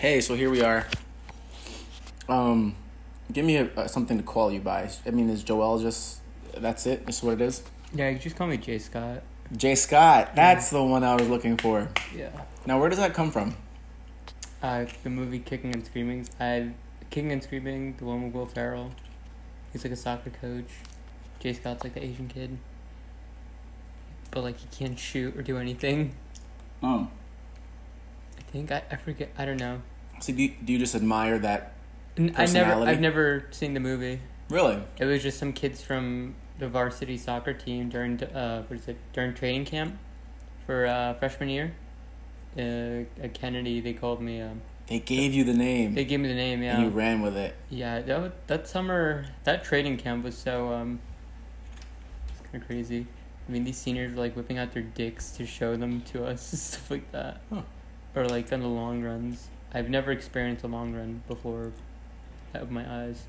Hey, so here we are. Um, give me a, a, something to call you by. I mean, is Joel just? That's it. That's what it is. Yeah, you just call me Jay Scott. Jay Scott. That's the one I was looking for. Yeah. Now, where does that come from? Uh, the movie Kicking and Screaming. I Kicking and Screaming, the one with Will Ferrell. He's like a soccer coach. Jay Scott's like the Asian kid. But like he can't shoot or do anything. Oh. I think I, I forget. I don't know. So do you, do you just admire that? I never. Personality? I've never seen the movie. Really? It was just some kids from the varsity soccer team during uh what is it during training camp for uh, freshman year. Uh, at Kennedy, they called me. Um, They gave you the name, they gave me the name. Yeah. and you ran with it. Yeah, that was, that summer, that training camp was so um, it's kind of crazy. I mean, these seniors were like whipping out their dicks to show them to us and stuff like that, Huh. or like on the long runs. I've never experienced a long run before, out of my eyes.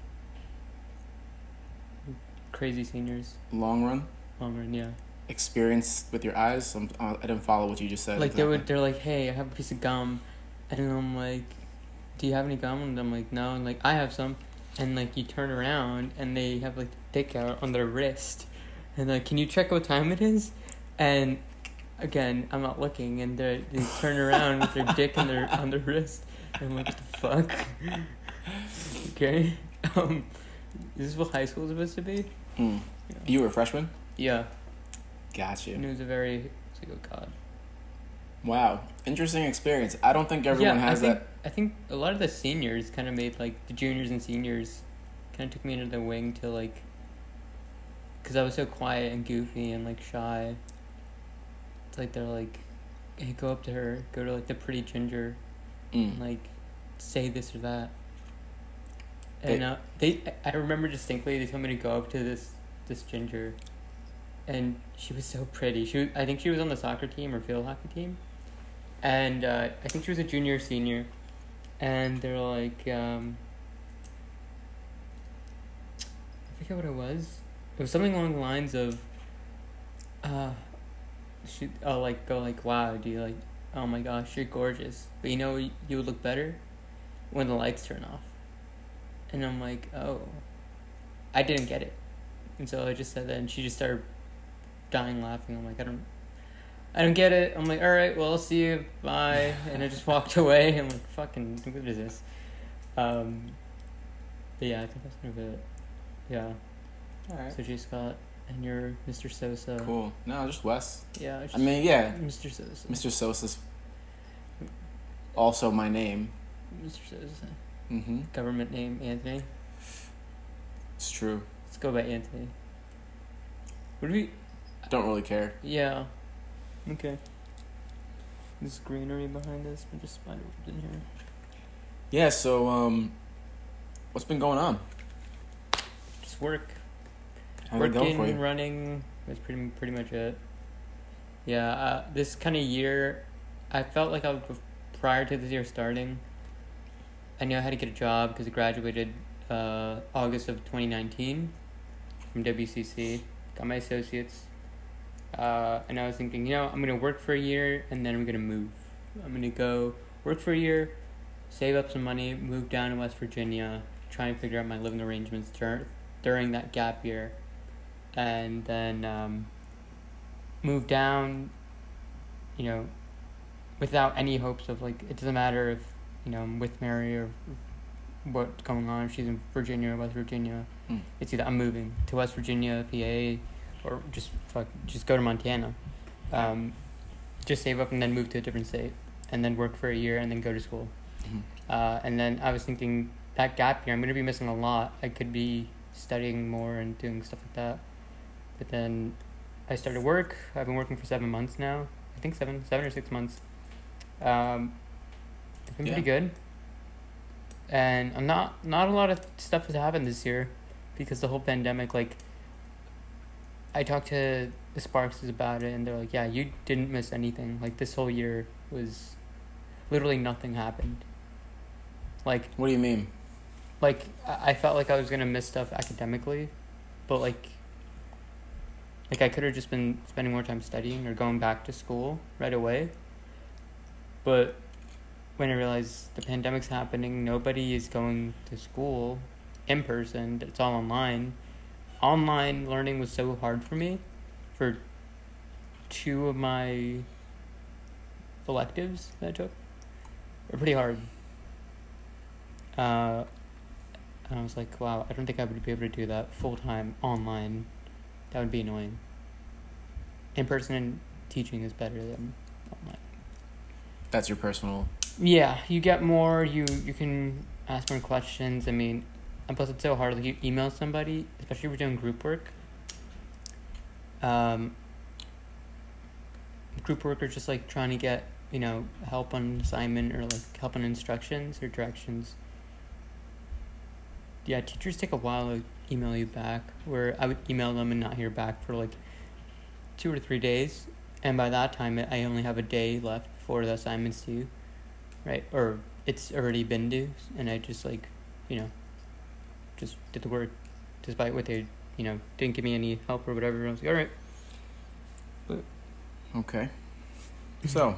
Crazy seniors, Long run long run, yeah. experience with your eyes. I'm, uh, I didn't follow what you just said. like they exactly. would, they're like, "Hey, I have a piece of gum," and I'm like, "Do you have any gum?" And I'm like, "No," and like, "I have some," and like you turn around and they have like dick out on their wrist, and like, "Can you check what time it is?" And again, I'm not looking, and they they turn around with their dick on their on their wrist, I'm like, "What the fuck?" okay, um, is this what high school is supposed to be? Mm. You were a freshman. Yeah, Gotcha. and it was a very, it's like, oh god. Wow, interesting experience. I don't think everyone yeah, has I think, that. I think a lot of the seniors kind of made like the juniors and seniors kind of took me under their wing to like because I was so quiet and goofy and like shy. It's like they're like, hey, go up to her, go to like the pretty ginger, Mm. like say this or that. They- And uh, they, I remember distinctly. They told me to go up to this this ginger, and she was so pretty. She, was, I think she was on the soccer team or field hockey team, and uh, I think she was a junior or senior, and they're like, um, I forget what it was. It was something along the lines of, uh, she, oh, like go like, wow, do you like, oh my gosh, you're gorgeous, but you know you would look better when the lights turn off. And I'm like, oh, I didn't get it. And so I just said that, and she just started dying laughing. I'm like, I don't, I don't get it. I'm like, all right, well, I'll see you, bye. And I just walked away. I'm like, fucking, what is this? Um, but yeah, I think that's kind of it. Yeah. All right. So J Scott, and you're Mr. Sosa. Cool. No, just Wes. Yeah. I mean, yeah, Mr. Sosa. Mr. Sosa's also my name. Mr. Sosa. Mm-hmm. Government name Anthony. It's true. Let's go by Anthony. Would we? I don't really care. Yeah. Okay. This greenery behind us, but just spider in here. Yeah. So, um, what's been going on? Just work. Working, running. That's pretty pretty much it. Yeah. Uh, this kind of year, I felt like I was prior to this year starting. I knew I had to get a job because I graduated uh, August of 2019 from WCC. Got my associates. Uh, and I was thinking, you know, I'm going to work for a year and then I'm going to move. I'm going to go work for a year, save up some money, move down to West Virginia, try and figure out my living arrangements dur- during that gap year. And then um, move down, you know, without any hopes of, like, it doesn't matter if, you know, I'm with Mary or what's going on, if she's in Virginia or West Virginia. Mm. It's either I'm moving to West Virginia, PA, or just fuck, just go to Montana. Um, just save up and then move to a different state, and then work for a year and then go to school. Mhm. Uh, and then I was thinking that gap year, I'm gonna be missing a lot. I could be studying more and doing stuff like that. But then I started work. I've been working for seven months now. I think seven, seven or six months. Um, it's been pretty good. And I'm not not a lot of stuff has happened this year because the whole pandemic. Like, I talked to the Sparkses about it, and they're like, "Yeah, you didn't miss anything. Like this whole year was literally nothing happened. Like What do you mean? like I I felt like I was gonna miss stuff academically, but like like I could have just been spending more time studying or going back to school right away. But when I realized the pandemic's happening, nobody is going to school in person. It's all online. Online learning was so hard for me for two of my electives that I took. Were pretty hard. Uh, and I was like, wow, I don't think I would be able to do that full time online. That would be annoying. In person teaching is better than online. That's your personal. Yeah, you get more. You you can ask more questions. I mean, and plus it's so hard. Like you email somebody, especially if you're doing group work. Um, group work are just like trying to get you know help on assignment or like help on instructions or directions. Yeah, teachers take a while to email you back. Where I would email them and not hear back for like two or three days, and by that time I only have a day left for the assignments due, right? Or it's already been due, and I just like, you know, just did the work, despite what they, you know, didn't give me any help or whatever. I was like, all right. Okay. So,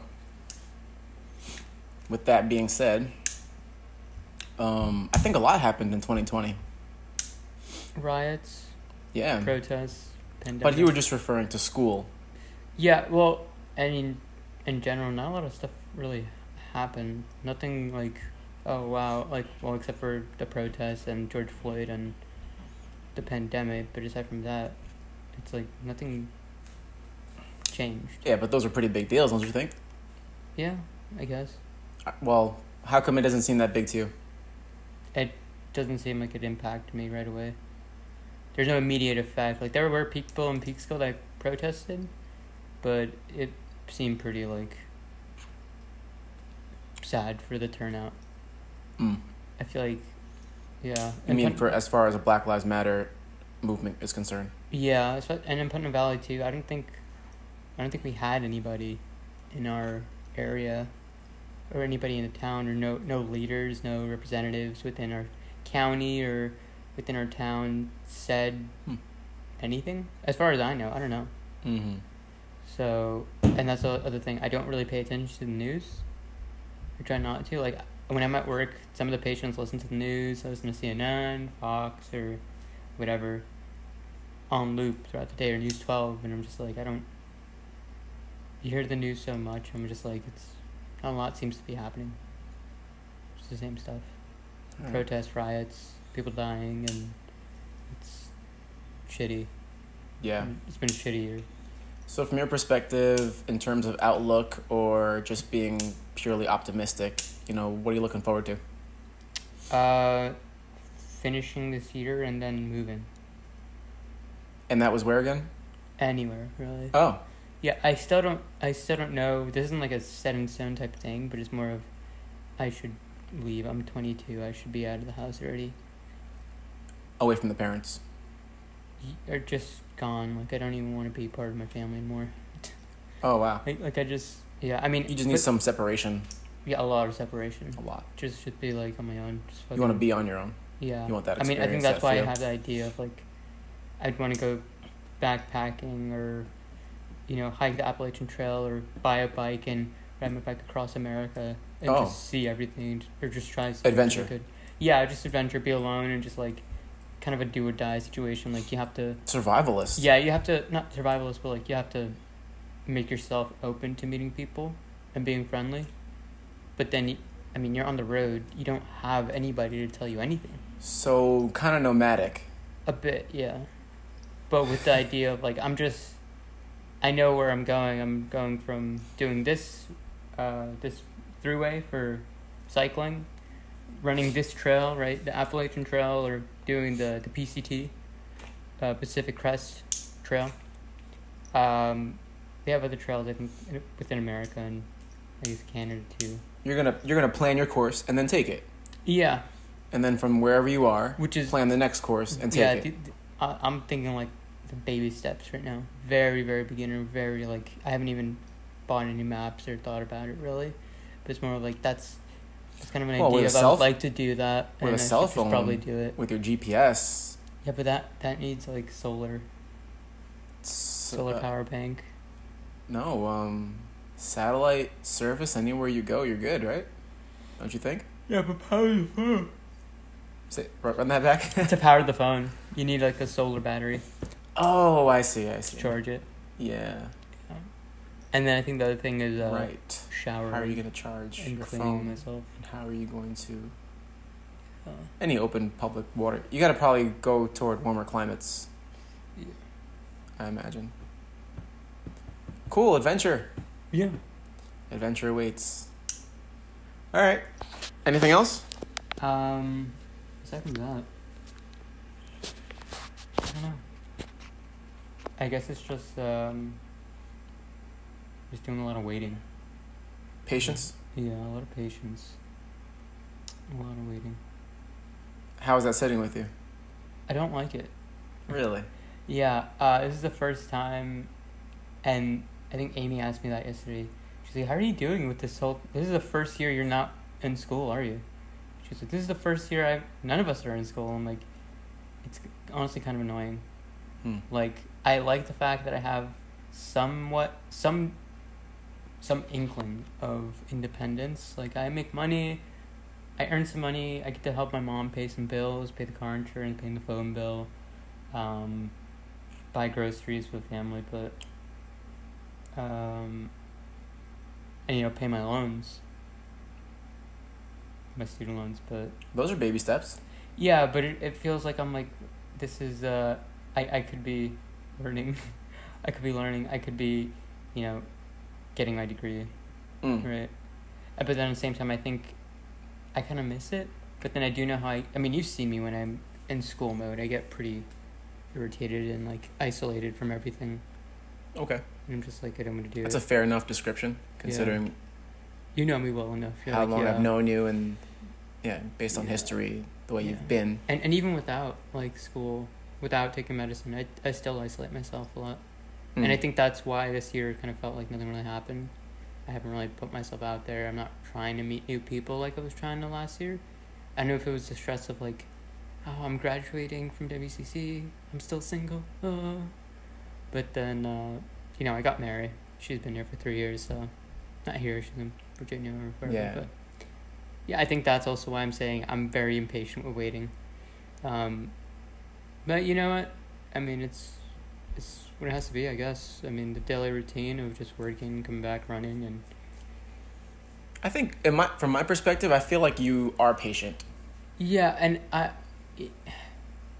with that being said, um, I think a lot happened in 2020. Riots, Yeah. protests, pandemic. But you were just referring to school. Yeah, well, I mean, in general, not a lot of stuff really happened. Nothing like, oh wow, like well, except for the protests and George Floyd and the pandemic. But aside from that, it's like nothing changed. Yeah, but those are pretty big deals, don't you think? Yeah, I guess Uh, Well, how come it doesn't seem that big to you? it doesn't seem like it impacted me right away. There's no immediate effect. Like there were people in Peekskill that protested, but it seemed pretty like sad for the turnout. Mm. I feel like, yeah. I mean, Put- for as far as a Black Lives Matter movement is concerned. yeah, and in Putnam Valley too. I don't think, I don't think we had anybody in our area, or anybody in the town, or no no leaders, no representatives within our county or within our town said Hmm. anything. As far as I know, I don't know. Mm-hmm. So, and that's the other thing. I don't really pay attention to the news. I try not to. Like when I'm at work, some of the patients listen to the news. I listen to CNN, Fox, or whatever on loop throughout the day, or News Twelve, and I'm just like, I don't. You hear the news so much. I'm just like, it's not a lot seems to be happening. It's the same stuff. Protests, riots, people dying, and it's shitty. Yeah. It's been a shitty year. So, from your perspective, in terms of outlook or just being purely optimistic, you know, what are you looking forward to? Uh, finishing this year and then moving And that was where again? anywhere really. Oh, Yeah, I still don't. I still don't know. This isn't like a set in stone type thing, but it's more of, I should leave. I'm 22. I should be out of the house already, away from the parents. Or just gone. Like I don't even want to be part of my family anymore. Oh wow. Like like I just yeah. I mean You just need but- some separation. yeah a lot of separation. A lot. Just should be like on my own. Just You want to be on your own. Yeah. You want that I mean, I think that's that why I feel. have the idea of like, I'd want to go backpacking or, you know, hike the Appalachian Trail or buy a bike and ride my bike across America and Oh. just see everything or just try something Adventure. Yeah, just adventure, be alone and just like, kind of a do or die situation. Like you have to, Survivalist. yeah, you have to not survivalist, but like you have to make yourself open to meeting people and being friendly. But then, I mean, you're on the road. You don't have anybody to tell you anything. So kind of nomadic. A bit, yeah. But with the idea of like I'm just I know where I'm going. I'm going from doing this uh this throughway for cycling, running this trail, right? The Appalachian Trail or doing the the PCT uh Pacific Crest Trail. Um they have other trails I think within America and I guess Canada too. You're gonna you're gonna plan your course and then take it, Yeah, and then from wherever you are, which is plan the next course and take yeah, it. the- the- I, I'm thinking like the baby steps right now. Very, very beginner. Very like I haven't even bought any maps or thought about it really. But it's more like that's it's kind of an Well, idea. a Of I would like to do that. with and a I cell should just probably do it. With your GPS, Yeah, but that that needs like solar s- solar uh, power bank. No, um, satellite service anywhere you go, you're good, right? Don't you think? Yeah, but power the phone. Say, run that back. to power the phone, you need like a solar battery oh, I see. I see. to charge it. Yeah. And then I think the other thing is uh, right. shower How are you gonna charge and your cleaning phone? myself. And how are you going to Uh, any open public water? You got to probably go toward warmer climates. Yeah. I imagine. Cool adventure. yeah. Adventure awaits. All right. Anything else? Um, aside from that, I don't know. I guess it's just um, just doing a lot of waiting. Patience. Yeah, a lot of patience. A lot of waiting. How is that sitting with you? I don't like it. Really? Yeah, uh, this is the first time, and I think Amy asked me that yesterday. She's like, "How are you doing with this whole? This is the first year you're not in school, are you?" She's like, "This is the first year I none of us are in school." I'm like, it's honestly kind of annoying. Hmm. Like, I like the fact that I have somewhat some some inkling of independence. Like, I make money. I earn some money. I get to help my mom pay some bills, pay the car insurance, pay the phone bill. Um, buy groceries for the family, but um, and you know pay my loans, my student loans. But Those are baby steps. yeah, but it, it feels like I'm like this is uh I I could be learning, I could be learning, I could be, you know, getting my degree, Mm. right? Uh, But then at the same time, I think I kind of miss it. But then I do know how I. I mean, you see me when I'm in school mode. I get pretty irritated and like isolated from everything. Okay. And I'm just like, I don't want to do That's it. a fair enough description, considering you know me well enough. You're how like, long yeah. I've known you and, yeah, based on Yeah. history, the way Yeah. you've been. And and even without like school, without taking medicine, I I still isolate myself a lot. And I Mm. think that's why this year kind of felt like nothing really happened. I haven't really put myself out there. I'm not trying to meet new people like I was trying to last year. I know if it was the stress of like, oh, I'm graduating from WCC, I'm still single. Uh. But then, uh, you know, I got married. She's been here for three years, so not here. She's in Virginia or wherever. Yeah. But yeah, I think that's also why I'm saying I'm very impatient with waiting. Um, but you know what? I mean, it's it's what it has to be, I guess. I mean, the daily routine of just working, coming back, running, and I think, in my, from my perspective, I feel like you are patient. yeah, and I,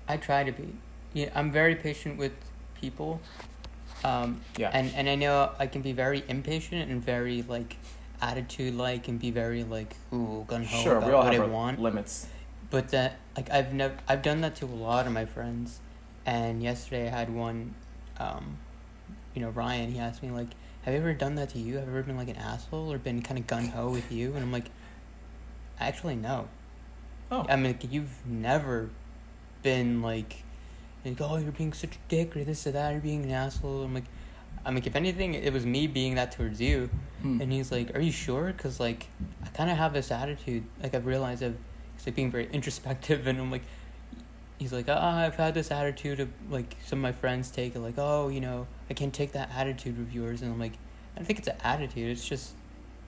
I try to be. Yeah, I'm very patient with people. Um, Yeah. and and I know I can be very impatient and very like attitude like and be very like ooh gun ho sure, about we all what have I our want. limits. But that like I've never I've done that to a lot of my friends, and yesterday I had one, um, you know Ryan. He asked me like, "Have you ever done that to you? Have you ever been like an asshole or been kind of gun ho with you?" And I'm like, actually no. Oh. I mean like, you've never been like, like oh you're being such a dick or this or that you're being an asshole. I'm like, I'm like if anything it was me being that towards you. Hmm. And he's like, "Are you sure?" Because like, I kind of have this attitude. Like I've realized of, it's like being very introspective, and I'm like, he's like, "Ah, I've had this attitude of like some of my friends take it like, oh, you know, I can't take that attitude of yours," and I'm like, I don't think it's an attitude. It's just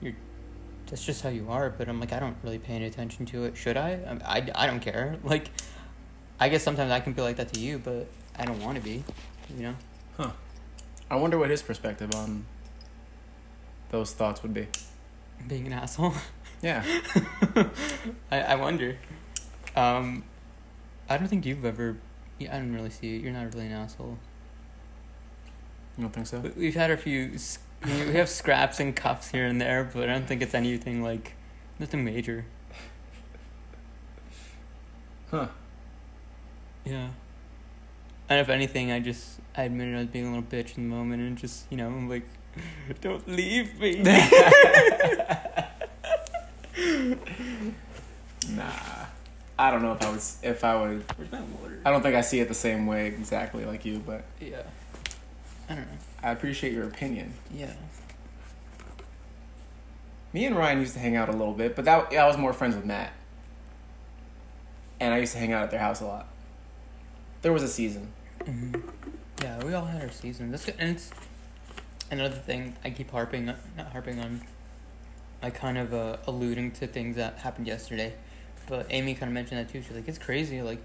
you're. That's just how you are. But I'm like, I don't really pay any attention to it. Should I? I, I, I don't care. Like, I guess sometimes I can be like that to you, but I don't want to be. You know. Huh. I wonder what his perspective on those thoughts would be. Being an asshole. Yeah. I, I wonder. Um, I don't think you've ever. Yeah, I don't really see it. You're not really an asshole. You don't think so? We- We've had a few. We have scraps and cuffs here and there, but I don't think it's anything like nothing major. Huh. Yeah. And if anything, I just I admitted I was being a little bitch in the moment, and just you know I'm like, don't leave me. Nah. I don't know if I was if I would Where's my water? I don't think I see it the same way exactly like you, but Yeah. I don't know. I appreciate your opinion. Yeah. Me and Ryan used to hang out a little bit, but that yeah, I was more friends with Matt. And I used to hang out at their house a lot. There was a season. hmm Yeah, we all had our seasons. That's good. And it's another thing I keep harping, not harping on, I kind of uh, alluding to things that happened yesterday, but Amy kind of mentioned that too. She's like, it's crazy. Like,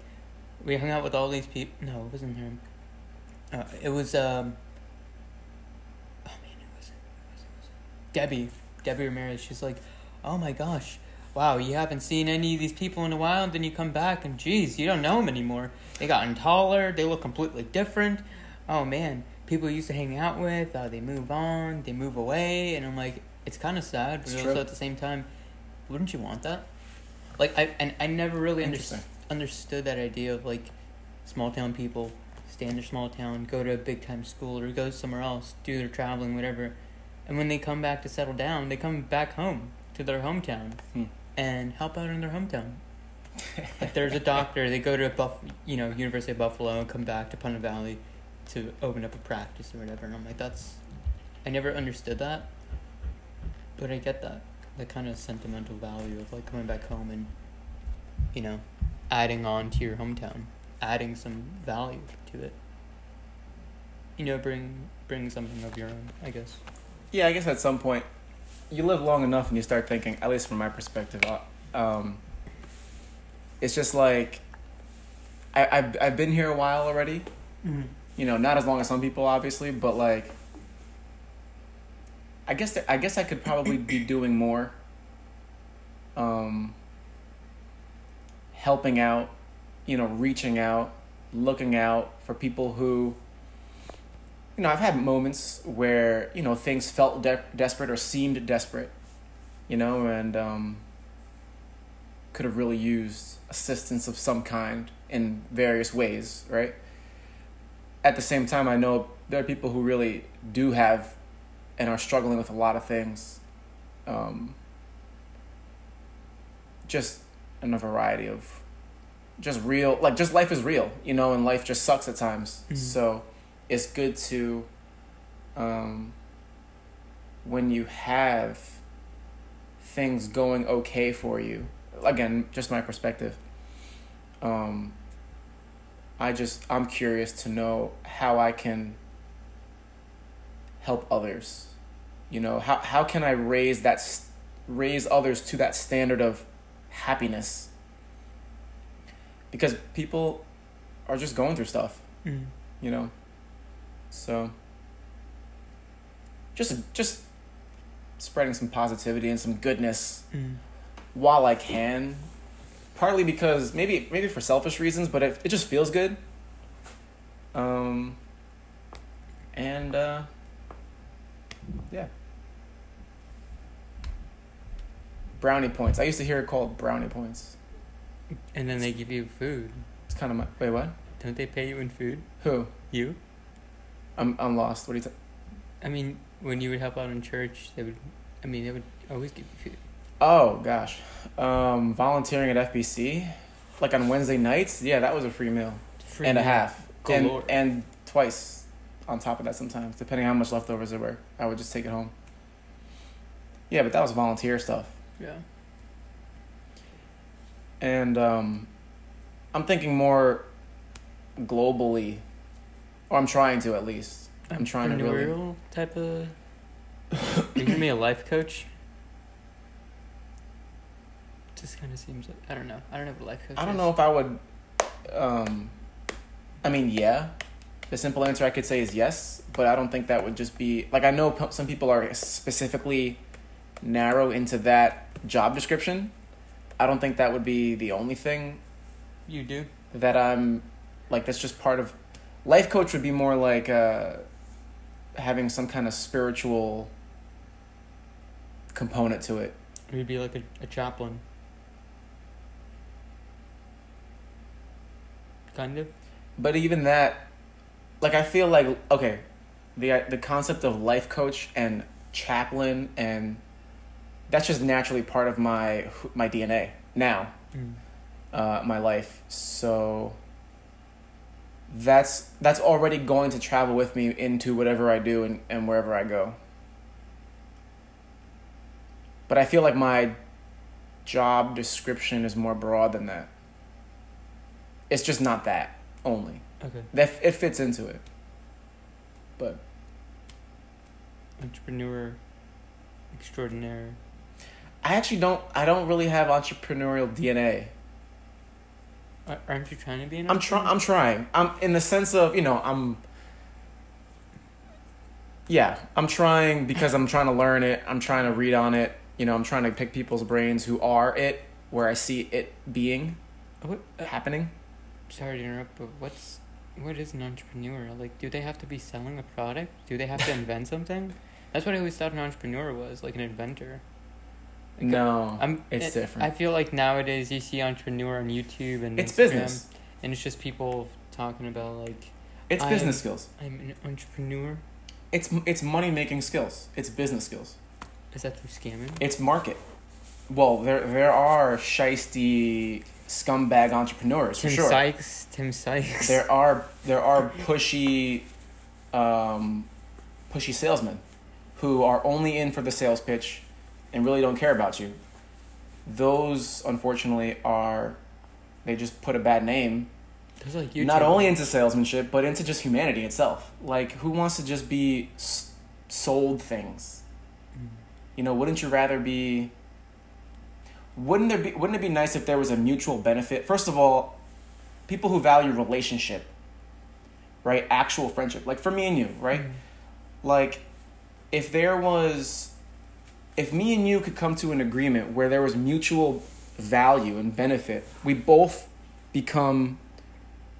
we hung out with all these people. No, it wasn't her. Uh, it was um. Oh man, it was, it was, it was Debbie. Debbie Ramirez. She's like, oh my gosh, wow, you haven't seen any of these people in a while, and then you come back and geez, you don't know them anymore. They gotten taller. They look completely different. Oh man, people you used to hang out with, uh, they move on, they move away, and I'm like, it's kind of sad, but It's also true. at the same time, wouldn't you want that? Like I and I never really under- understood that idea of like small town people stay in their small town, go to a big time school, or go somewhere else, do their traveling, whatever, and when they come back to settle down, they come back home to their hometown Hmm. and help out in their hometown. If there's a doctor, they go to Buff, you know, University of Buffalo and come back to Putnam Valley to open up a practice or whatever. And I'm like, that's, I never understood that, but I get that, the kind of sentimental value of like coming back home and, you know, adding on to your hometown, adding some value to it. You know, bring bring something of your own, I guess. Yeah, I guess at some point, you live long enough and you start thinking, at least from my perspective, uh, um, it's just like, I, I've, I've been here a while already. Mm-hmm. You know, not as long as some people, obviously, but like, I guess I guess I could probably be doing more. Um, helping out, you know, reaching out, looking out for people who you know, I've had moments where you know things felt de- desperate or seemed desperate, you know, and um, could have really used assistance of some kind in various ways, right? At the same time, I know there are people who really do have and are struggling with a lot of things, um, just in a variety of just real, like just life is real, you know, and life just sucks at times. Mhm. So it's good to um, when you have things going okay for you again just my perspective um, i just i'm curious to know how i can help others you know how, how can i raise that raise others to that standard of happiness because people are just going through stuff Mm. you know so just just spreading some positivity and some goodness Mm. while I can partly because maybe maybe for selfish reasons but it, it just feels good um and uh yeah brownie points I used to hear it called brownie points And then they give you food. it's kind of my wait what Don't they pay you in food? who You? I'm I'm lost what are you ta- I mean, when you would help out in church, they would. I mean, they would always give you food. Oh gosh, um, volunteering at FBC, like on Wednesday nights. Yeah, that was a free meal Free and a meal. half, and and twice on top of that sometimes, depending on how much leftovers there were. I would just take it home. Yeah, but that was volunteer stuff, Yeah. and um, I'm thinking more globally, or I'm trying to at least. I'm trying to really. Type of. You gonna be a life coach? Just kind of seems like I don't know. I don't know what a life coach. I don't is. know if I would. Um, I mean, yeah. The simple answer I could say is yes, but I don't think that would just be like I know p- some people are specifically narrow into that job description. I don't think that would be the only thing You do. that I'm like. That's just part of life coach would be more like uh, having some kind of spiritual component to it. You'd be like a, a chaplain. Kind of. But even that, like I feel like okay, the the concept of life coach and chaplain and that's just naturally part of my my DNA now, Mm. uh, my life. So that's that's already going to travel with me into whatever I do and, and wherever I go. But I feel like my job description is more broad than that. It's just not that only. Okay. That it fits into it. But Entrepreneur extraordinaire. I actually don't. I don't really have entrepreneurial DNA. Aren't you trying to be an I'm trying. I'm trying. I'm in the sense of you know I'm. Yeah, I'm trying because I'm trying to learn it. I'm trying to read on it. You know, I'm trying to pick people's brains who are it, where I see it being What, uh, happening. sorry to interrupt, but what's what is an entrepreneur? Like, do they have to be selling a product? Do they have to invent something? That's what I always thought an entrepreneur was, like an inventor. Like, No, I'm, it's it- different. I feel like nowadays you see entrepreneur on YouTube and it's Instagram, business. and it's just people talking about like It's business skills. I'm an entrepreneur. It's it's money making skills. It's business skills. Is that through scamming? It's market. Well, there there are shisty scumbag entrepreneurs for Tim sure. Sykes. Tim Sykes. There are there are pushy, um, pushy salesmen, who are only in for the sales pitch, and really don't care about you. Those unfortunately are, they just put a bad name like YouTube. not only into salesmanship but into just humanity itself. Like, who wants to just be s- sold things? Mm. You know, wouldn't you rather be? Wouldn't there be? Wouldn't it be nice if there was a mutual benefit? First of all, people who value relationship, right? Actual friendship, like for me and you, right? Mm. Like, if there was, if me and you could come to an agreement where there was mutual value and benefit, we both become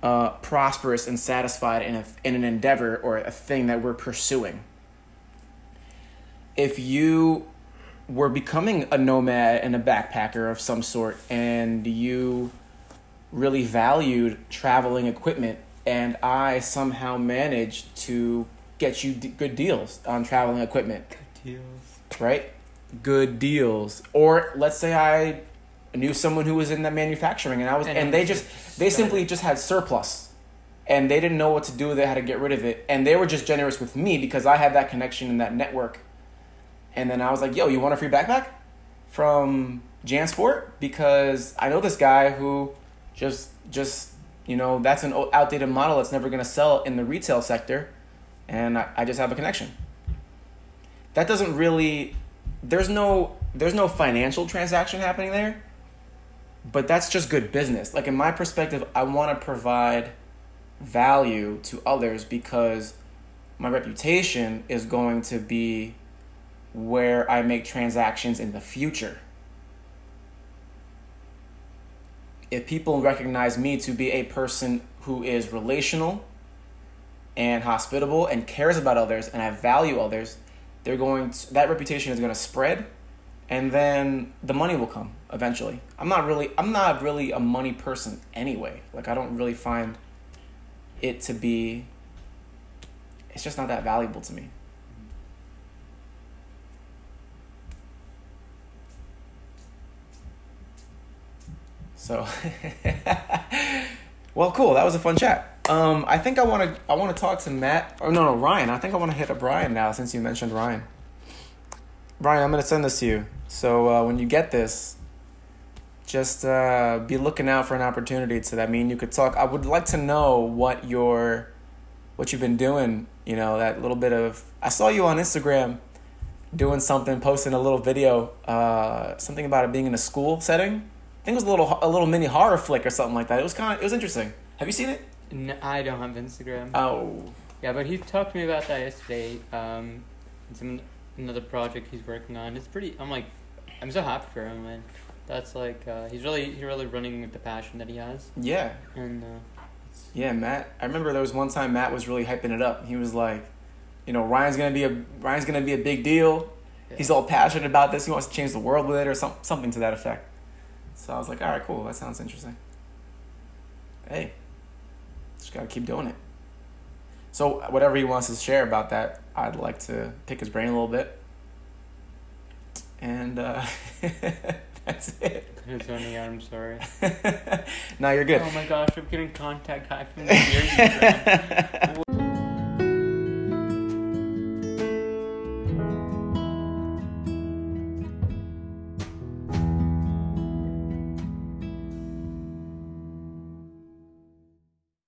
uh, prosperous and satisfied in, a, in an endeavor or a thing that we're pursuing. If you were becoming a nomad and a backpacker of some sort, and you really valued traveling equipment, and I somehow managed to get you d- good deals on traveling equipment, Good deals. right? Good deals. Or let's say I knew someone who was in that manufacturing and I was And and, they just just they simply just had surplus and they didn't know what to do with it, how to get rid of it. And they were just generous with me because I had that connection and that network. And then I was like, yo, you want a free backpack from Jansport? Because I know this guy who just just you know, that's an outdated model that's never gonna sell in the retail sector and I, I just have a connection. That doesn't really there's no there's no financial transaction happening there but that's just good business like in my perspective i want to provide value to others because my reputation is going to be where i make transactions in the future if people recognize me to be a person who is relational and hospitable and cares about others and I value others, they're going to, that reputation is going to spread and then the money will come eventually. I'm not really I'm not really a money person anyway. Like I don't really find it to be it's just not that valuable to me. So Well, cool. That was a fun chat. Um, I think I want to I want to talk to Matt. Or no, no, Ryan. I think I want to hit up Ryan now since you mentioned Ryan. Ryan, I'm gonna send this to you. So uh, when you get this, just uh, be looking out for an opportunity to that. mean you could talk. I would like to know what your what you've been doing. You know that little bit of. I saw you on Instagram doing something, posting a little video, uh, something about it being in a school setting. I think it was a little a little mini horror flick or something like that. It was kind of it was interesting. Have you seen it? No, I don't have Instagram. Oh, Yeah, but he talked to me about that yesterday. Um, it's some another project he's working on. It's pretty. I'm like, I'm so happy for him, man. That's like uh, he's really he's really running with the passion that he has, yeah, and uh, yeah, Matt. I remember there was one time Matt was really hyping it up. He was like, you know, Ryan's gonna be a Ryan's gonna be a big deal. He's all passionate about this. He wants to change the world with it, or some, something to that effect. So I was like, all right, cool. That sounds interesting. Hey, just gotta keep doing it. So whatever he wants to share about that, I'd like to pick his brain a little bit. And uh, that's it. It's. I'm sorry. now you're good. Oh my gosh, I'm getting contact high from the beer.